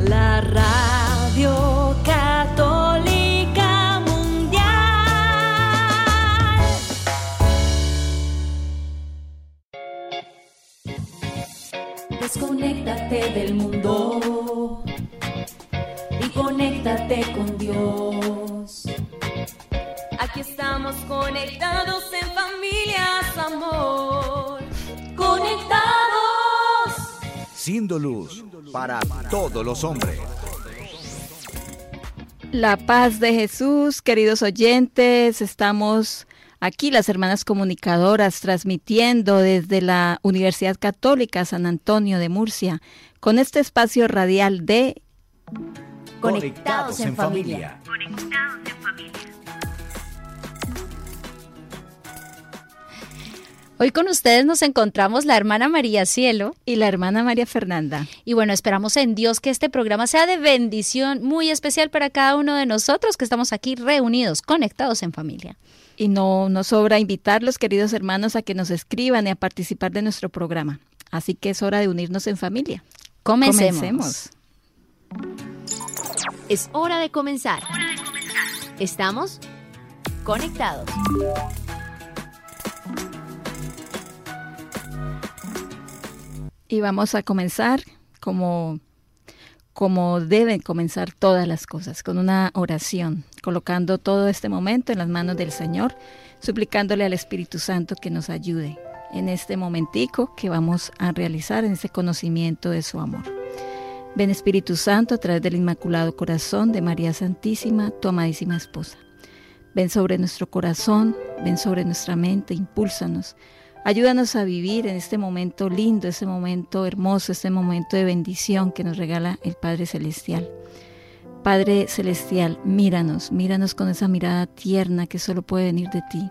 la radio católica mundial. Desconéctate del mundo y conéctate con Dios. Aquí estamos conectados en familias, amor. Siendo luz para todos los hombres. La paz de Jesús, queridos oyentes, estamos aquí las hermanas comunicadoras transmitiendo desde la Universidad Católica San Antonio de Murcia con este espacio radial de Conectados en familia. Hoy con ustedes nos encontramos la hermana María Cielo y la hermana María Fernanda. Y bueno, esperamos en Dios que este programa sea de bendición muy especial para cada uno de nosotros que estamos aquí reunidos, conectados en familia. Y no nos sobra invitar los queridos hermanos a que nos escriban y a participar de nuestro programa. Así que es hora de unirnos en familia. Comencemos. Es hora de comenzar. Estamos conectados. Y vamos a comenzar como, como deben comenzar todas las cosas, con una oración, colocando todo este momento en las manos del Señor, suplicándole al Espíritu Santo que nos ayude en este momentico que vamos a realizar en ese conocimiento de su amor. Ven Espíritu Santo a través del Inmaculado Corazón de María Santísima, tu amadísima esposa. Ven sobre nuestro corazón, ven sobre nuestra mente, impúlsanos Ayúdanos a vivir en este momento lindo, este momento hermoso, este momento de bendición que nos regala el Padre Celestial. Padre Celestial, míranos, míranos con esa mirada tierna que solo puede venir de ti.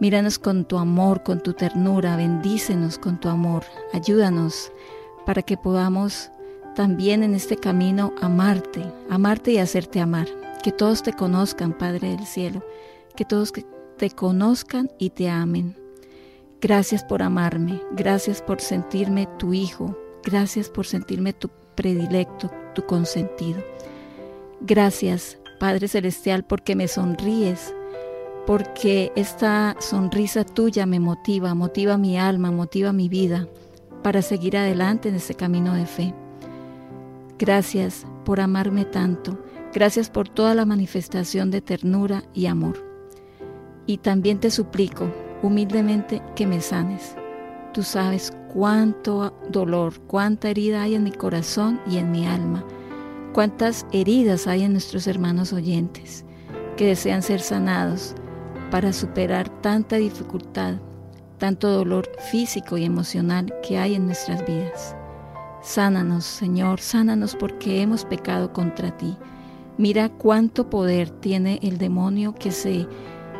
Míranos con tu amor, con tu ternura, bendícenos con tu amor, ayúdanos para que podamos también en este camino amarte, amarte y hacerte amar. Que todos te conozcan, Padre del Cielo, que todos te conozcan y te amen. Gracias por amarme, gracias por sentirme tu hijo, gracias por sentirme tu predilecto, tu consentido. Gracias, Padre Celestial, porque me sonríes, porque esta sonrisa tuya me motiva, motiva mi alma, motiva mi vida para seguir adelante en este camino de fe. Gracias por amarme tanto, gracias por toda la manifestación de ternura y amor. Y también te suplico humildemente que me sanes. Tú sabes cuánto dolor, cuánta herida hay en mi corazón y en mi alma, cuántas heridas hay en nuestros hermanos oyentes que desean ser sanados para superar tanta dificultad, tanto dolor físico y emocional que hay en nuestras vidas. Sánanos, Señor, sánanos porque hemos pecado contra ti. Mira cuánto poder tiene el demonio que se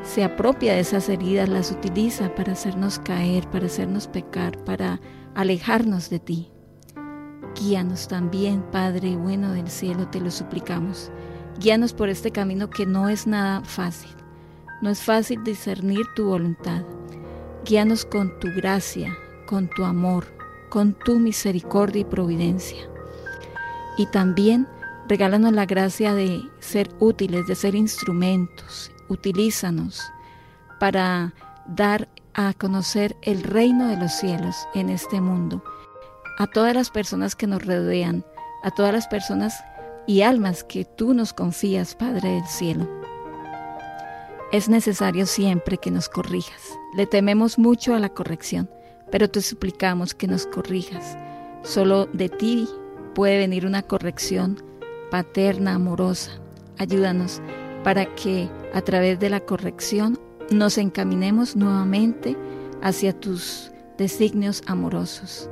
se apropia de esas heridas, las utiliza para hacernos caer, para hacernos pecar, para alejarnos de ti. Guíanos también, Padre bueno del cielo, te lo suplicamos. Guíanos por este camino que no es nada fácil. No es fácil discernir tu voluntad. Guíanos con tu gracia, con tu amor, con tu misericordia y providencia. Y también regálanos la gracia de ser útiles, de ser instrumentos, utilízanos para dar a conocer el reino de los cielos en este mundo, a todas las personas que nos rodean, a todas las personas y almas que tú nos confías, Padre del cielo. Es necesario siempre que nos corrijas. Le tememos mucho a la corrección, pero te suplicamos que nos corrijas. Solo de ti puede venir una corrección paterna, amorosa. Ayúdanos para que a través de la corrección nos encaminemos nuevamente hacia tus designios amorosos.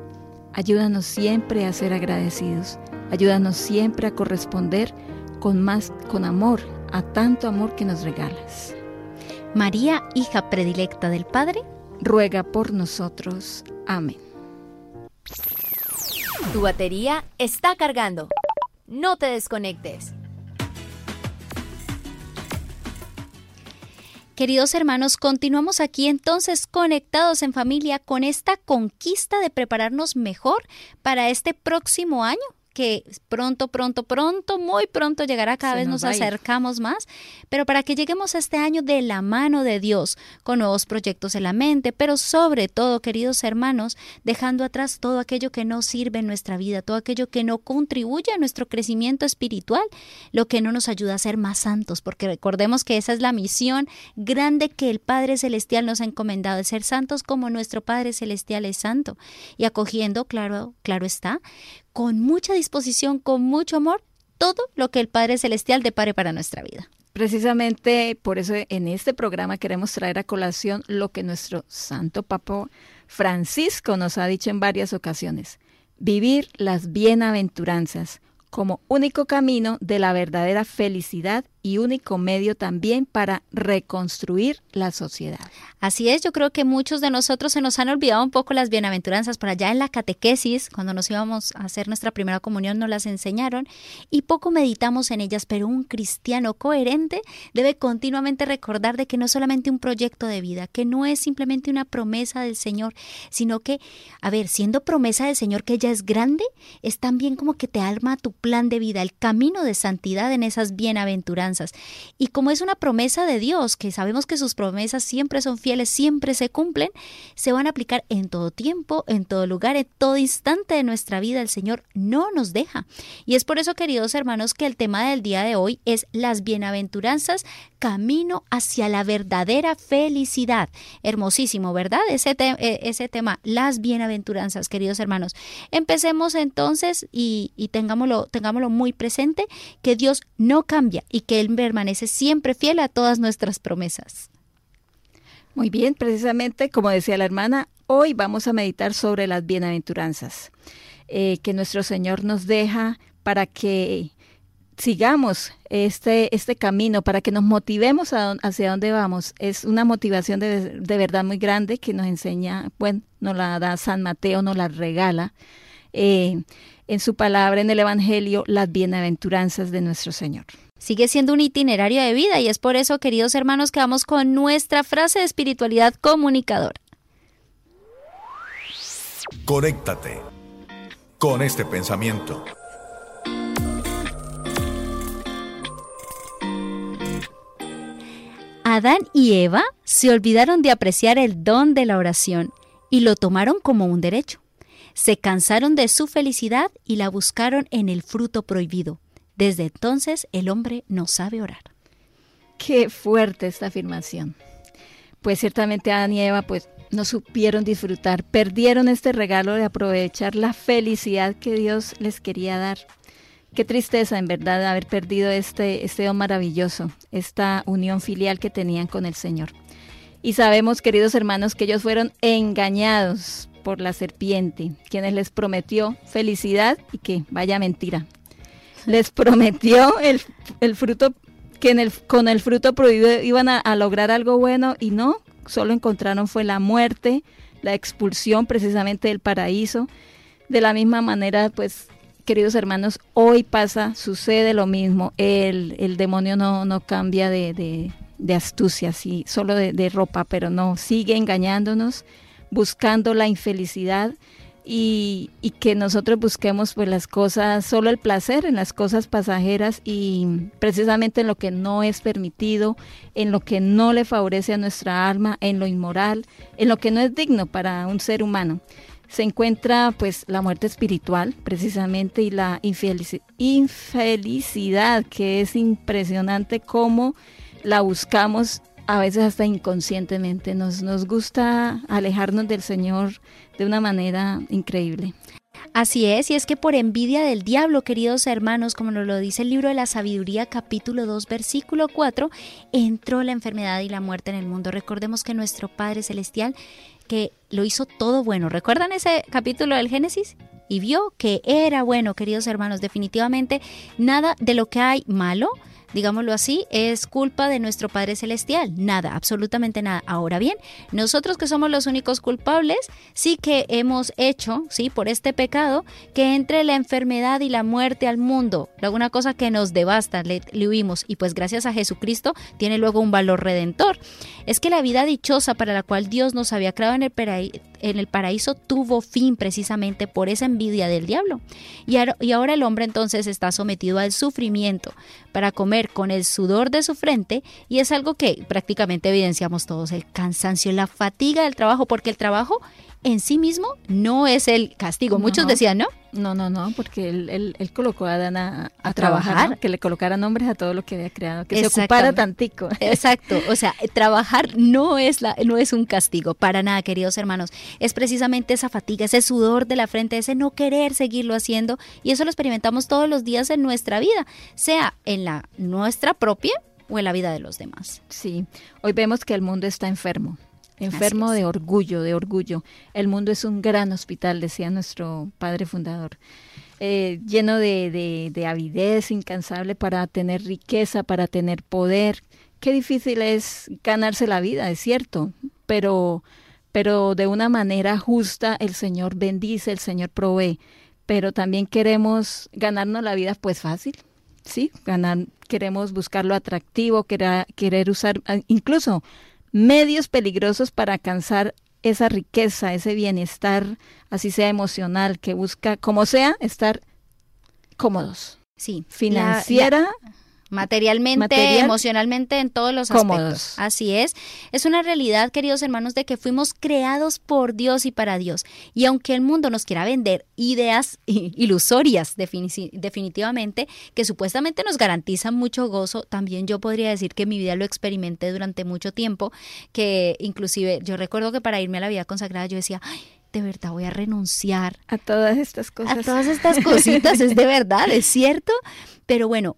Ayúdanos siempre a ser agradecidos. Ayúdanos siempre a corresponder con más con amor a tanto amor que nos regalas. María, hija predilecta del Padre, ruega por nosotros. Amén. Tu batería está cargando. No te desconectes. Queridos hermanos, continuamos aquí entonces conectados en familia con esta conquista de prepararnos mejor para este próximo año que pronto, pronto, pronto, muy pronto llegará, cada vez nos, acercamos más, pero para que lleguemos a este año de la mano de Dios, con nuevos proyectos en la mente, pero sobre todo, queridos hermanos, dejando atrás todo aquello que no sirve en nuestra vida, todo aquello que no contribuye a nuestro crecimiento espiritual, lo que no nos ayuda a ser más santos, porque recordemos que esa es la misión grande que el Padre Celestial nos ha encomendado, de ser santos como nuestro Padre Celestial es santo, y acogiendo, claro, claro está, con mucha disposición, con mucho amor, todo lo que el Padre Celestial depare para nuestra vida. Precisamente por eso en este programa queremos traer a colación lo que nuestro Santo Papa Francisco nos ha dicho en varias ocasiones. Vivir las bienaventuranzas como único camino de la verdadera felicidad y único medio también para reconstruir la sociedad. Así es, yo creo que muchos de nosotros se nos han olvidado un poco las bienaventuranzas. Por allá en la catequesis, cuando nos íbamos a hacer nuestra primera comunión, nos las enseñaron y poco meditamos en ellas, pero un cristiano coherente debe continuamente recordar de que no es solamente un proyecto de vida, que no es simplemente una promesa del Señor, sino que, a ver, siendo promesa del Señor que ella es grande, es también como que te alma tu plan de vida, el camino de santidad en esas bienaventuranzas. Y como es una promesa de Dios, que sabemos que sus promesas siempre son fieles, siempre se cumplen, se van a aplicar en todo tiempo, en todo lugar, en todo instante de nuestra vida. El Señor no nos deja. Y es por eso, queridos hermanos, que el tema del día de hoy es las bienaventuranzas, camino hacia la verdadera felicidad. Hermosísimo, ¿verdad? Ese, e, ese tema, las bienaventuranzas, queridos hermanos. Empecemos entonces y, y tengámoslo, tengámoslo muy presente, que Dios no cambia y que Él permanece siempre fiel a todas nuestras promesas. Muy bien, precisamente como decía la hermana, hoy vamos a meditar sobre las bienaventuranzas eh, que nuestro Señor nos deja para que sigamos este, este camino, para que nos motivemos hacia dónde vamos. Es una motivación de, verdad muy grande que nos enseña, bueno, nos la da San Mateo, nos la regala eh, en su palabra, en el Evangelio, las bienaventuranzas de nuestro Señor sigue siendo un itinerario de vida y es por eso, queridos hermanos, que vamos con nuestra frase de espiritualidad comunicadora. Conéctate con este pensamiento. Adán y Eva se olvidaron de apreciar el don de la oración y lo tomaron como un derecho. Se cansaron de su felicidad y la buscaron en el fruto prohibido desde entonces el hombre no sabe orar. Qué fuerte esta afirmación. Pues ciertamente Adán y Eva pues no supieron disfrutar, perdieron este regalo de aprovechar la felicidad que Dios les quería dar. Qué tristeza en verdad haber perdido este, este don maravilloso, esta unión filial que tenían con el Señor. Y sabemos, queridos hermanos, que ellos fueron engañados por la serpiente, quienes les prometió felicidad y que vaya mentira, les prometió el, fruto, que en el, con el fruto prohibido iban a, lograr algo bueno y no, solo encontraron fue la muerte, la expulsión precisamente del paraíso. De la misma manera, pues, queridos hermanos, hoy pasa, sucede lo mismo. El, demonio no, no cambia de, de, astucia, sí, solo de, de ropa, pero no, sigue engañándonos, buscando la infelicidad y, que nosotros busquemos pues las cosas, solo el placer en las cosas pasajeras y precisamente en lo que no es permitido, en lo que no le favorece a nuestra alma, en lo inmoral, en lo que no es digno para un ser humano. Se encuentra pues la muerte espiritual precisamente y la infelicidad que es impresionante cómo la buscamos a veces hasta inconscientemente. Nos, nos gusta alejarnos del Señor de una manera increíble. Así es, y es que por envidia del diablo, queridos hermanos, como nos lo dice el libro de la sabiduría capítulo 2 versículo 4, entró la enfermedad y la muerte en el mundo. Recordemos que nuestro Padre Celestial, que lo hizo todo bueno, ¿recuerdan ese capítulo del Génesis? Y vio que era bueno, queridos hermanos, definitivamente nada de lo que hay malo digámoslo así, es culpa de nuestro Padre Celestial. Nada, absolutamente nada. Ahora bien, nosotros que somos los únicos culpables, sí que hemos hecho, sí, por este pecado, que entre la enfermedad y la muerte al mundo, alguna cosa que nos devasta, le, le huimos, y pues gracias a Jesucristo tiene luego un valor redentor. Es que la vida dichosa para la cual Dios nos había creado en el, en el paraíso tuvo fin precisamente por esa envidia del diablo. Y ahora el hombre entonces está sometido al sufrimiento para comer con el sudor de su frente y es algo que prácticamente evidenciamos todos, el cansancio, la fatiga del trabajo, porque el trabajo en sí mismo no es el castigo. Muchos decían, ¿no? No, no, no, porque él, él, colocó a Adán a, trabajar, que le colocara nombres a todo lo que había creado, que se ocupara tantico. Exacto, o sea, trabajar no es, la, no es un castigo, para nada, queridos hermanos. Es precisamente esa fatiga, ese sudor de la frente, ese no querer seguirlo haciendo, y eso lo experimentamos todos los días en nuestra vida, sea en la nuestra propia o en la vida de los demás. Sí, hoy vemos que el mundo está enfermo enfermo de orgullo, de orgullo. El mundo es un gran hospital, decía nuestro padre fundador. Eh, lleno de, de, avidez incansable para tener riqueza, para tener poder. Qué difícil es ganarse la vida, es cierto, pero, pero de una manera justa el Señor bendice, el Señor provee, pero también queremos ganarnos la vida pues fácil, ¿sí? Ganar, queremos buscar lo atractivo, querer, querer usar, incluso medios peligrosos para alcanzar esa riqueza, ese bienestar, así sea emocional, que busca, como sea, estar cómodos. Sí. Financiera materialmente, emocionalmente, en todos los aspectos. Así es. Es una realidad, queridos hermanos, de que fuimos creados por Dios y para Dios. Y aunque el mundo nos quiera vender ideas ilusorias, definitivamente, que supuestamente nos garantizan mucho gozo, también yo podría decir que mi vida lo experimenté durante mucho tiempo, que inclusive yo recuerdo que para irme a la vida consagrada yo decía, ay, de verdad voy a renunciar a todas estas cosas. A todas estas cositas, es de verdad, es cierto. Pero bueno,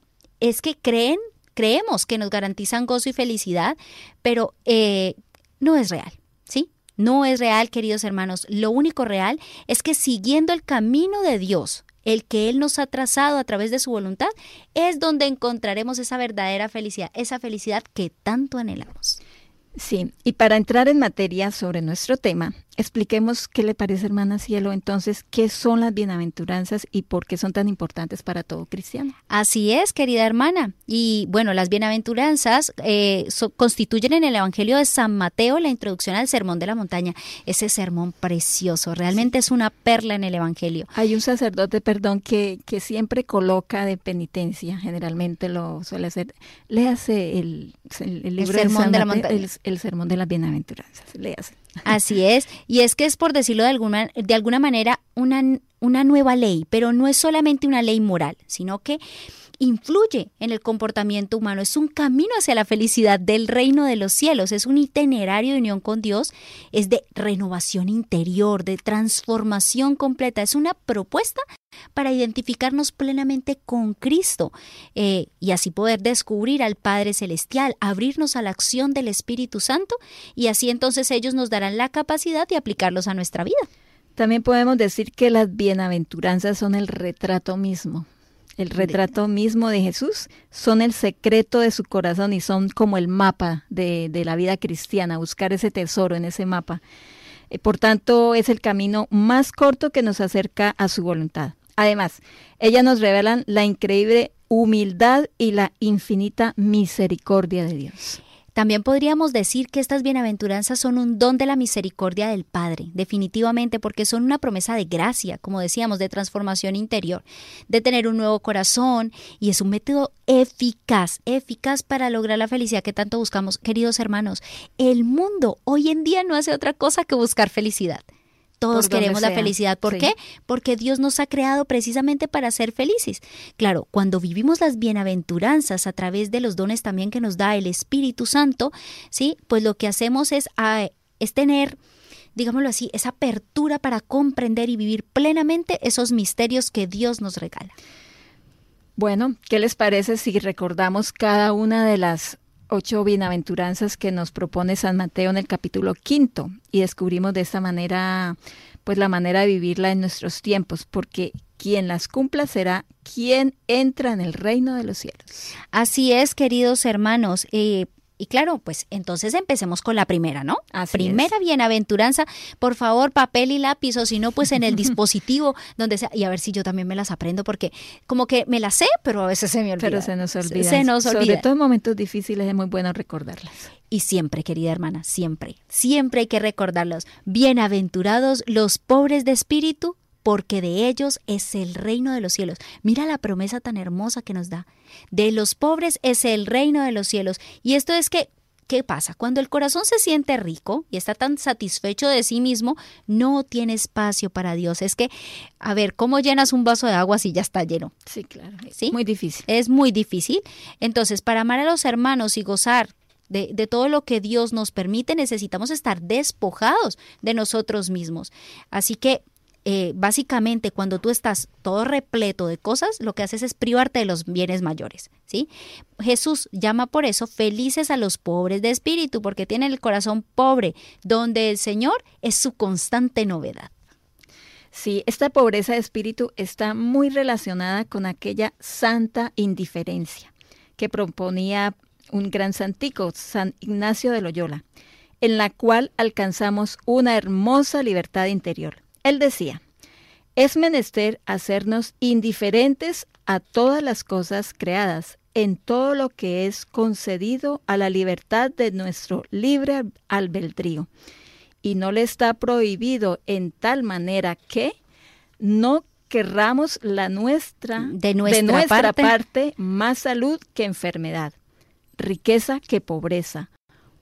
es que creen, creemos que nos garantizan gozo y felicidad, pero eh, no es real, ¿sí? No es real, queridos hermanos. Lo único real es que siguiendo el camino de Dios, el que Él nos ha trazado a través de su voluntad, es donde encontraremos esa verdadera felicidad, esa felicidad que tanto anhelamos. Sí, y para entrar en materia sobre nuestro tema, expliquemos qué le parece, hermana Cielo, entonces, qué son las bienaventuranzas y por qué son tan importantes para todo cristiano. Así es, querida hermana. Y bueno, las bienaventuranzas eh, constituyen en el Evangelio de San Mateo la introducción al Sermón de la Montaña. Ese sermón precioso, realmente es una perla en el Evangelio. Hay un sacerdote, perdón, que, que siempre coloca de penitencia, generalmente lo suele hacer. Léase el, el, libro Sermón de, la Montaña. El, el Sermón de las Bienaventuranzas, léase. Así es, y es que es por decirlo de alguna, de alguna manera una, una nueva ley, pero no es solamente una ley moral, sino que influye en el comportamiento humano, es un camino hacia la felicidad del reino de los cielos, es un itinerario de unión con Dios, es de renovación interior, de transformación completa, es una propuesta para identificarnos plenamente con Cristo eh, y así poder descubrir al Padre Celestial, abrirnos a la acción del Espíritu Santo y así entonces ellos nos darán la capacidad de aplicarlos a nuestra vida. También podemos decir que las bienaventuranzas son el retrato mismo el retrato mismo de Jesús, son el secreto de su corazón y son como el mapa de, de la vida cristiana, buscar ese tesoro en ese mapa. Eh, por tanto, es el camino más corto que nos acerca a su voluntad. Además, ellas nos revelan la increíble humildad y la infinita misericordia de Dios. También podríamos decir que estas bienaventuranzas son un don de la misericordia del Padre, definitivamente, porque son una promesa de gracia, como decíamos, de transformación interior, de tener un nuevo corazón, y es un método eficaz, eficaz para lograr la felicidad que tanto buscamos. Queridos hermanos, el mundo hoy en día no hace otra cosa que buscar felicidad. Todos queremos la felicidad. ¿Por qué? Porque Dios nos ha creado precisamente para ser felices. Claro, cuando vivimos las bienaventuranzas a través de los dones también que nos da el Espíritu Santo, ¿sí? Pues lo que hacemos es, es tener digámoslo así, esa apertura para comprender y vivir plenamente esos misterios que Dios nos regala. Bueno, ¿qué les parece si recordamos cada una de las ocho bienaventuranzas que nos propone San Mateo en el capítulo quinto y descubrimos de esta manera pues la manera de vivirla en nuestros tiempos, porque quien las cumpla será quien entra en el reino de los cielos. Así es, queridos hermanos. Eh, y claro, pues entonces empecemos con la primera, ¿no? primera bienaventuranza. Por favor, papel y lápiz, o si no, pues en el dispositivo, donde sea. Y a ver si yo también me las aprendo, porque como que me las sé, pero a veces se me olvida. Pero se nos olvida. Se nos olvida. Sobre todo en momentos difíciles es muy bueno recordarlas. Y siempre, querida hermana, siempre, siempre hay que recordarlos. Bienaventurados los pobres de espíritu, porque de ellos es el reino de los cielos. Mira la promesa tan hermosa que nos da. De los pobres es el reino de los cielos. Y esto es que ¿Qué pasa? Cuando el corazón se siente rico y está tan satisfecho de sí mismo, no tiene espacio para Dios. Es que, a ver, ¿cómo llenas un vaso de agua si ya está lleno? Sí, claro. ¿Sí? Muy difícil. Es muy difícil. Entonces, para amar a los hermanos y gozar de, de, todo lo que Dios nos permite, necesitamos estar despojados de nosotros mismos. Así que eh, básicamente cuando tú estás todo repleto de cosas, lo que haces es privarte de los bienes mayores, ¿sí? Jesús llama por eso felices a los pobres de espíritu, porque tienen el corazón pobre, donde el Señor es su constante novedad. Sí, esta pobreza de espíritu está muy relacionada con aquella santa indiferencia que proponía un gran santico, San Ignacio de Loyola, en la cual alcanzamos una hermosa libertad interior él decía, es menester hacernos indiferentes a todas las cosas creadas, en todo lo que es concedido a la libertad de nuestro libre albedrío. Y no le está prohibido en tal manera que no querramos la nuestra, de nuestra, parte, más salud que enfermedad, riqueza que pobreza,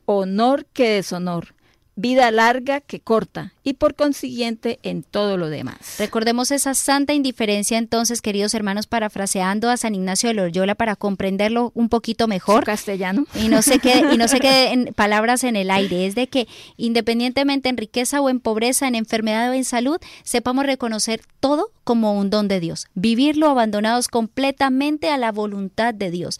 honor que deshonor, vida larga que corta y por consiguiente en todo lo demás. Recordemos esa santa indiferencia entonces, queridos hermanos, parafraseando a San Ignacio de Loyola para comprenderlo un poquito mejor. castellano. Y no se quede, y no se quede en palabras en el aire, es de que independientemente en riqueza o en pobreza, en enfermedad o en salud, sepamos reconocer todo como un don de Dios, vivirlo abandonados completamente a la voluntad de Dios.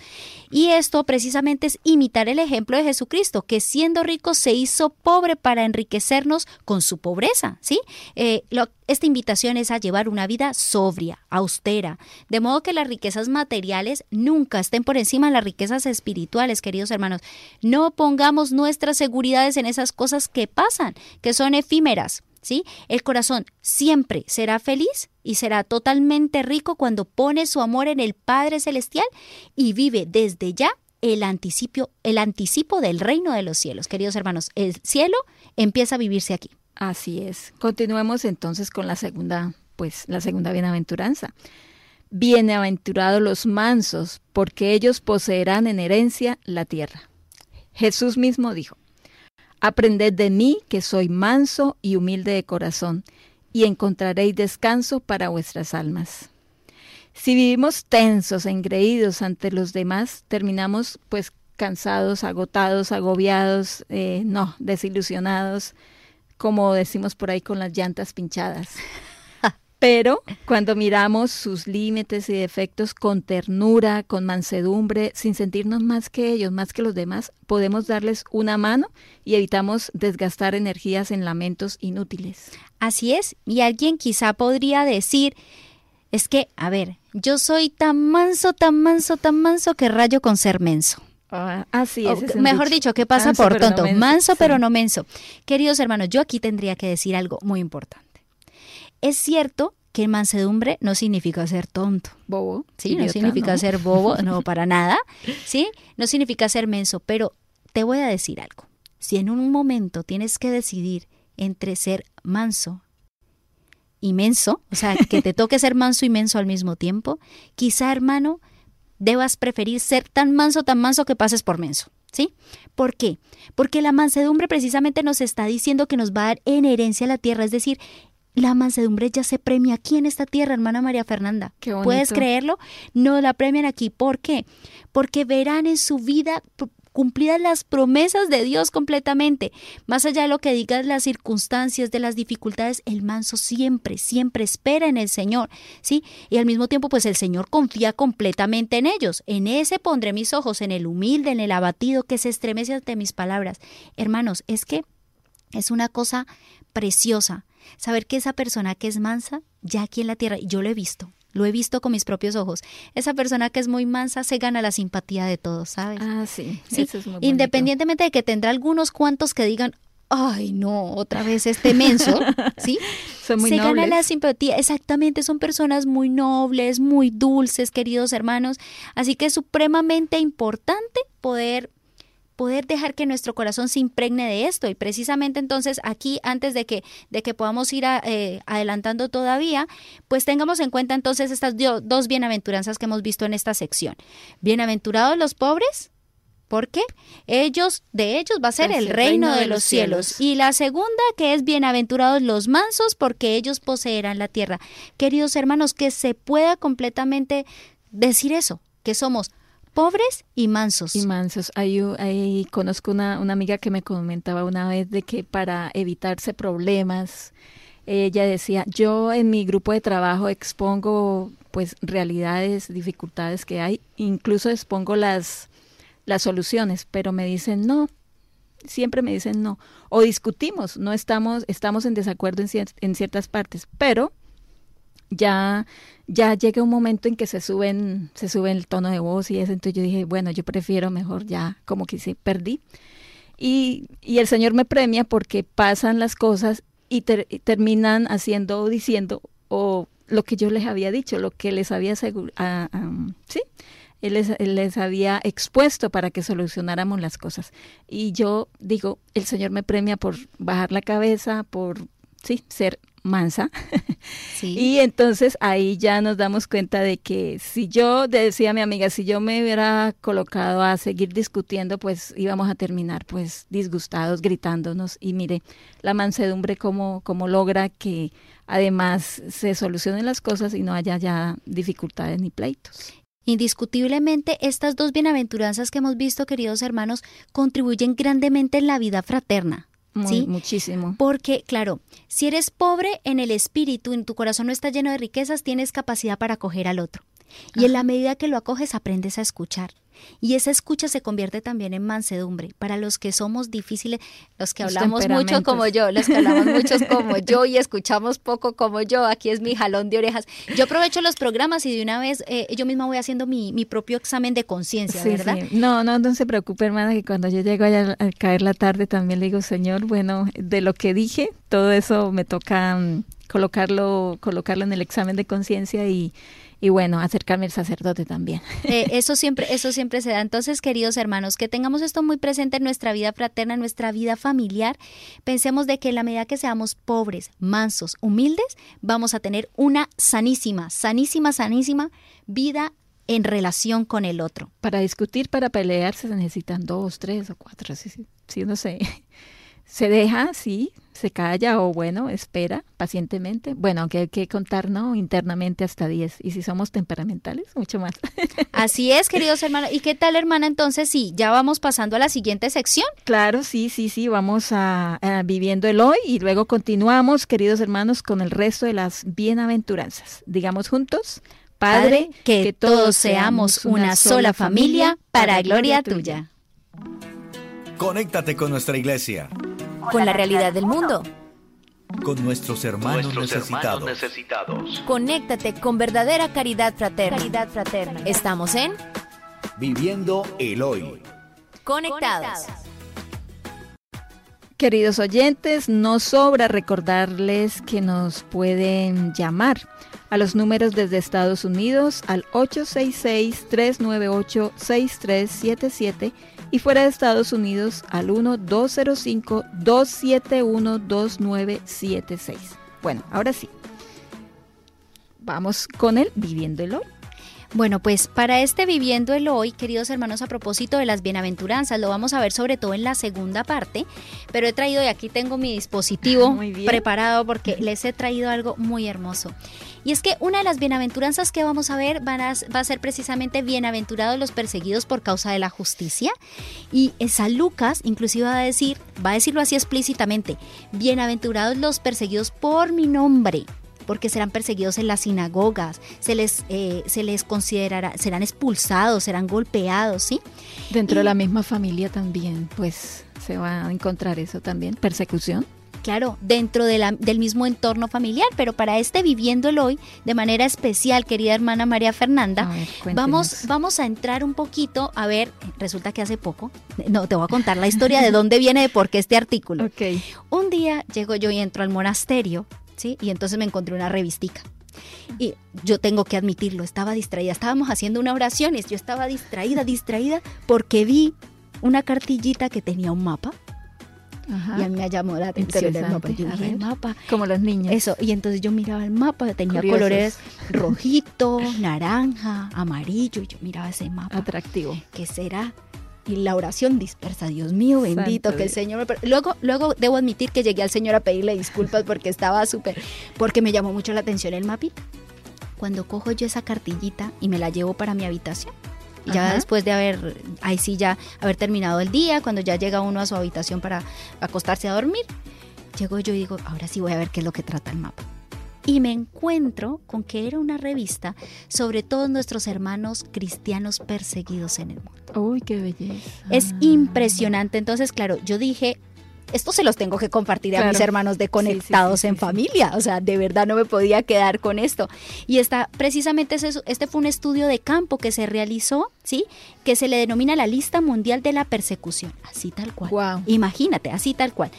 Y esto precisamente es imitar el ejemplo de Jesucristo, que siendo rico se hizo pobre para enriquecernos con su pobreza, ¿sí? Eh, esta invitación es a llevar una vida sobria, austera, de modo que las riquezas materiales nunca estén por encima de las riquezas espirituales, queridos hermanos. No pongamos nuestras seguridades en esas cosas que pasan, que son efímeras. ¿Sí? El corazón siempre será feliz y será totalmente rico cuando pone su amor en el Padre Celestial y vive desde ya el anticipo, el anticipo del reino de los cielos. Queridos hermanos, el cielo empieza a vivirse aquí. Así es. Continuemos entonces con la segunda, pues la segunda bienaventuranza. Bienaventurados los mansos, porque ellos poseerán en herencia la tierra. Jesús mismo dijo, Aprended de mí que soy manso y humilde de corazón, y encontraréis descanso para vuestras almas. Si vivimos tensos, engreídos ante los demás, terminamos pues cansados, agotados, agobiados, eh, no, desilusionados, como decimos por ahí con las llantas pinchadas. Pero cuando miramos sus límites y defectos con ternura, con mansedumbre, sin sentirnos más que ellos, más que los demás, podemos darles una mano y evitamos desgastar energías en lamentos inútiles. Así es, y alguien quizá podría decir, es que, a ver, yo soy tan manso, tan manso, tan manso que rayo con ser menso. Ah, así es. mejor dicho, ¿qué pasa por tonto? manso, pero no menso. Queridos hermanos, yo aquí tendría que decir algo muy importante. Es cierto que mansedumbre no significa ser tonto. Bobo. Sí, no significa ser bobo, no, para nada. Sí, no significa ser menso, pero te voy a decir algo. Si en un momento tienes que decidir entre ser manso inmenso, o sea, que te toque ser manso y menso al mismo tiempo, quizá, hermano, debas preferir ser tan manso, tan manso que pases por menso. ¿Sí? ¿Por qué? Porque la mansedumbre precisamente nos está diciendo que nos va a dar en herencia la tierra, es decir, la mansedumbre ya se premia aquí en esta tierra, hermana María Fernanda. ¿Puedes creerlo? No la premian aquí. ¿Por qué? Porque verán en su vida cumplidas las promesas de Dios completamente. Más allá de lo que digas las circunstancias, de las dificultades, el manso siempre, siempre espera en el Señor, ¿sí? Y al mismo tiempo, pues el Señor confía completamente en ellos. En ese pondré mis ojos, en el humilde, en el abatido que se estremece ante mis palabras. Hermanos, es que es una cosa preciosa saber que esa persona que es mansa, ya aquí en la tierra, yo lo he visto, lo he visto con mis propios ojos. Esa persona que es muy mansa se gana la simpatía de todos, ¿sabes? Ah, sí. sí. Independientemente de que tendrá algunos cuantos que digan, ay, no, otra vez este menso, ¿sí? Son muy se nobles. gana la simpatía. Exactamente, son personas muy nobles, muy dulces, queridos hermanos. Así que es supremamente importante poder poder dejar que nuestro corazón se impregne de esto. Y precisamente entonces aquí, antes de que, de que podamos ir eh, adelantando todavía, pues tengamos en cuenta entonces estas dos bienaventuranzas que hemos visto en esta sección. Bienaventurados los pobres, porque ellos, de ellos va a ser el, reino, de, los cielos. Y la segunda que es bienaventurados los mansos, porque ellos poseerán la tierra. Queridos hermanos, que se pueda completamente decir eso, que somos pobres y mansos. Y mansos. Ahí, ahí conozco una, una amiga que me comentaba una vez de que para evitarse problemas, ella decía, yo en mi grupo de trabajo expongo pues realidades, dificultades que hay, incluso expongo las, las soluciones, pero me dicen no, siempre me dicen no, o discutimos, no estamos, estamos en desacuerdo en, en ciertas partes, pero ya ya llega un momento en que se suben se sube el tono de voz y eso entonces yo dije bueno yo prefiero mejor ya como que sí perdí y, y el señor me premia porque pasan las cosas y, terminan haciendo o diciendo o lo que yo les había dicho lo que les había ah, sí él les, él les, había expuesto para que solucionáramos las cosas. Y yo digo, el Señor me premia por bajar la cabeza, por sí, ser mansa. y entonces ahí ya nos damos cuenta de que si yo, decía mi amiga, si yo me hubiera colocado a seguir discutiendo, pues íbamos a terminar pues disgustados, gritándonos. Y mire, la mansedumbre como, como logra que además se solucionen las cosas y no haya ya dificultades ni pleitos. Indiscutiblemente, estas dos bienaventuranzas que hemos visto, queridos hermanos, contribuyen grandemente en la vida fraterna. ¿Sí? Muchísimo. Porque, claro, si eres pobre en el espíritu, en tu corazón no está lleno de riquezas, tienes capacidad para acoger al otro. Y en la medida que lo acoges, aprendes a escuchar. Y esa escucha se convierte también en mansedumbre. Para los que somos difíciles, los que hablamos mucho como yo, los que hablamos mucho como yo y escuchamos poco como yo, aquí es mi jalón de orejas. Yo aprovecho los programas y de una vez eh, yo misma voy haciendo mi, mi propio examen de conciencia, ¿verdad? No, no, no se preocupe, hermana, que cuando yo llego allá a caer la tarde también le digo, Señor, bueno, de lo que dije, todo eso me toca mm, colocarlo, colocarlo en el examen de conciencia y y bueno, acercarme al sacerdote también. Eh, eso siempre, eso siempre se da. Entonces, queridos hermanos, que tengamos esto muy presente en nuestra vida fraterna, en nuestra vida familiar. Pensemos de que en la medida que seamos pobres, mansos, humildes, vamos a tener una sanísima, sanísima, sanísima vida en relación con el otro. Para discutir, para pelear, se necesitan dos, tres o cuatro, sí, sí, sí no sé. Se deja, sí, se calla o bueno, espera pacientemente. Bueno, aunque hay que contar, ¿no? Internamente hasta 10. Y si somos temperamentales, mucho más. Así es, queridos hermanos. ¿Y qué tal, hermana? Entonces, sí, ya vamos pasando a la siguiente sección. Claro, sí, sí, sí, vamos a, viviendo el hoy y luego continuamos, queridos hermanos, con el resto de las bienaventuranzas. Digamos juntos. Padre, que, todos seamos una sola familia para gloria tuya. Conéctate con nuestra iglesia con la realidad del mundo. Con nuestros hermanos, necesitados. Conéctate con verdadera caridad fraterna. Caridad fraterna. Estamos en Viviendo el Hoy. Conectados. Queridos oyentes, no sobra recordarles que nos pueden llamar a los números desde Estados Unidos al 866-398-6377 y fuera de Estados Unidos al 1-205-271-2976. Bueno, ahora sí. Vamos con el Viviendo el Hoy. Bueno, pues para este Viviendo el Hoy, queridos hermanos, a propósito de las bienaventuranzas, lo vamos a ver sobre todo en la segunda parte, pero he traído, y aquí tengo mi dispositivo preparado porque les he traído algo muy hermoso. Y es que una de las bienaventuranzas que vamos a ver va a ser precisamente bienaventurados los perseguidos por causa de la justicia. Y San Lucas inclusive va a decir, va a decirlo así explícitamente, bienaventurados los perseguidos por mi nombre porque serán perseguidos en las sinagogas, se les, eh, se les considerará, serán expulsados, serán golpeados, ¿sí? Dentro de la misma familia también, pues se va a encontrar eso también, persecución. Claro, dentro del mismo entorno familiar, pero para este viviendo el hoy de manera especial, querida hermana María Fernanda, vamos, vamos a entrar un poquito a ver, resulta que hace poco, no, te voy a contar la historia de dónde viene, de por qué este artículo. Okay. Un día llego yo y entro al monasterio, ¿sí? Y entonces me encontré una revistica. Y yo tengo que admitirlo, estaba distraída. Estábamos haciendo una oración y yo estaba distraída, distraída, porque vi una cartillita que tenía un mapa. Y a mí me llamó la atención el mapa. Yo el mapa. Como los niños. Eso, y entonces yo miraba el mapa, tenía colores rojito, naranja, amarillo, y yo miraba ese mapa. Atractivo. ¿Qué será? y la oración dispersa, Dios mío bendito, que el Señor me... Luego, luego debo admitir que llegué al Señor a pedirle disculpas porque estaba súper, porque me llamó mucho la atención el mapita. Cuando cojo yo esa cartillita y me la llevo para mi habitación, ya después de haber, ahí sí ya, haber terminado el día, cuando ya llega uno a su habitación para acostarse a dormir, llego yo y digo, ahora sí voy a ver qué es lo que trata el mapa y me encuentro con que era una revista sobre todos nuestros hermanos cristianos perseguidos en el mundo. Uy, qué belleza. Es impresionante. Entonces, claro, yo dije, esto se los tengo que compartir a mis hermanos de Conectados en Familia. O sea, de verdad no me podía quedar con esto. Y está, precisamente este fue un estudio de campo que se realizó, ¿sí? Que se le denomina la lista mundial de la persecución. Así tal cual. Wow. Imagínate, así tal cual.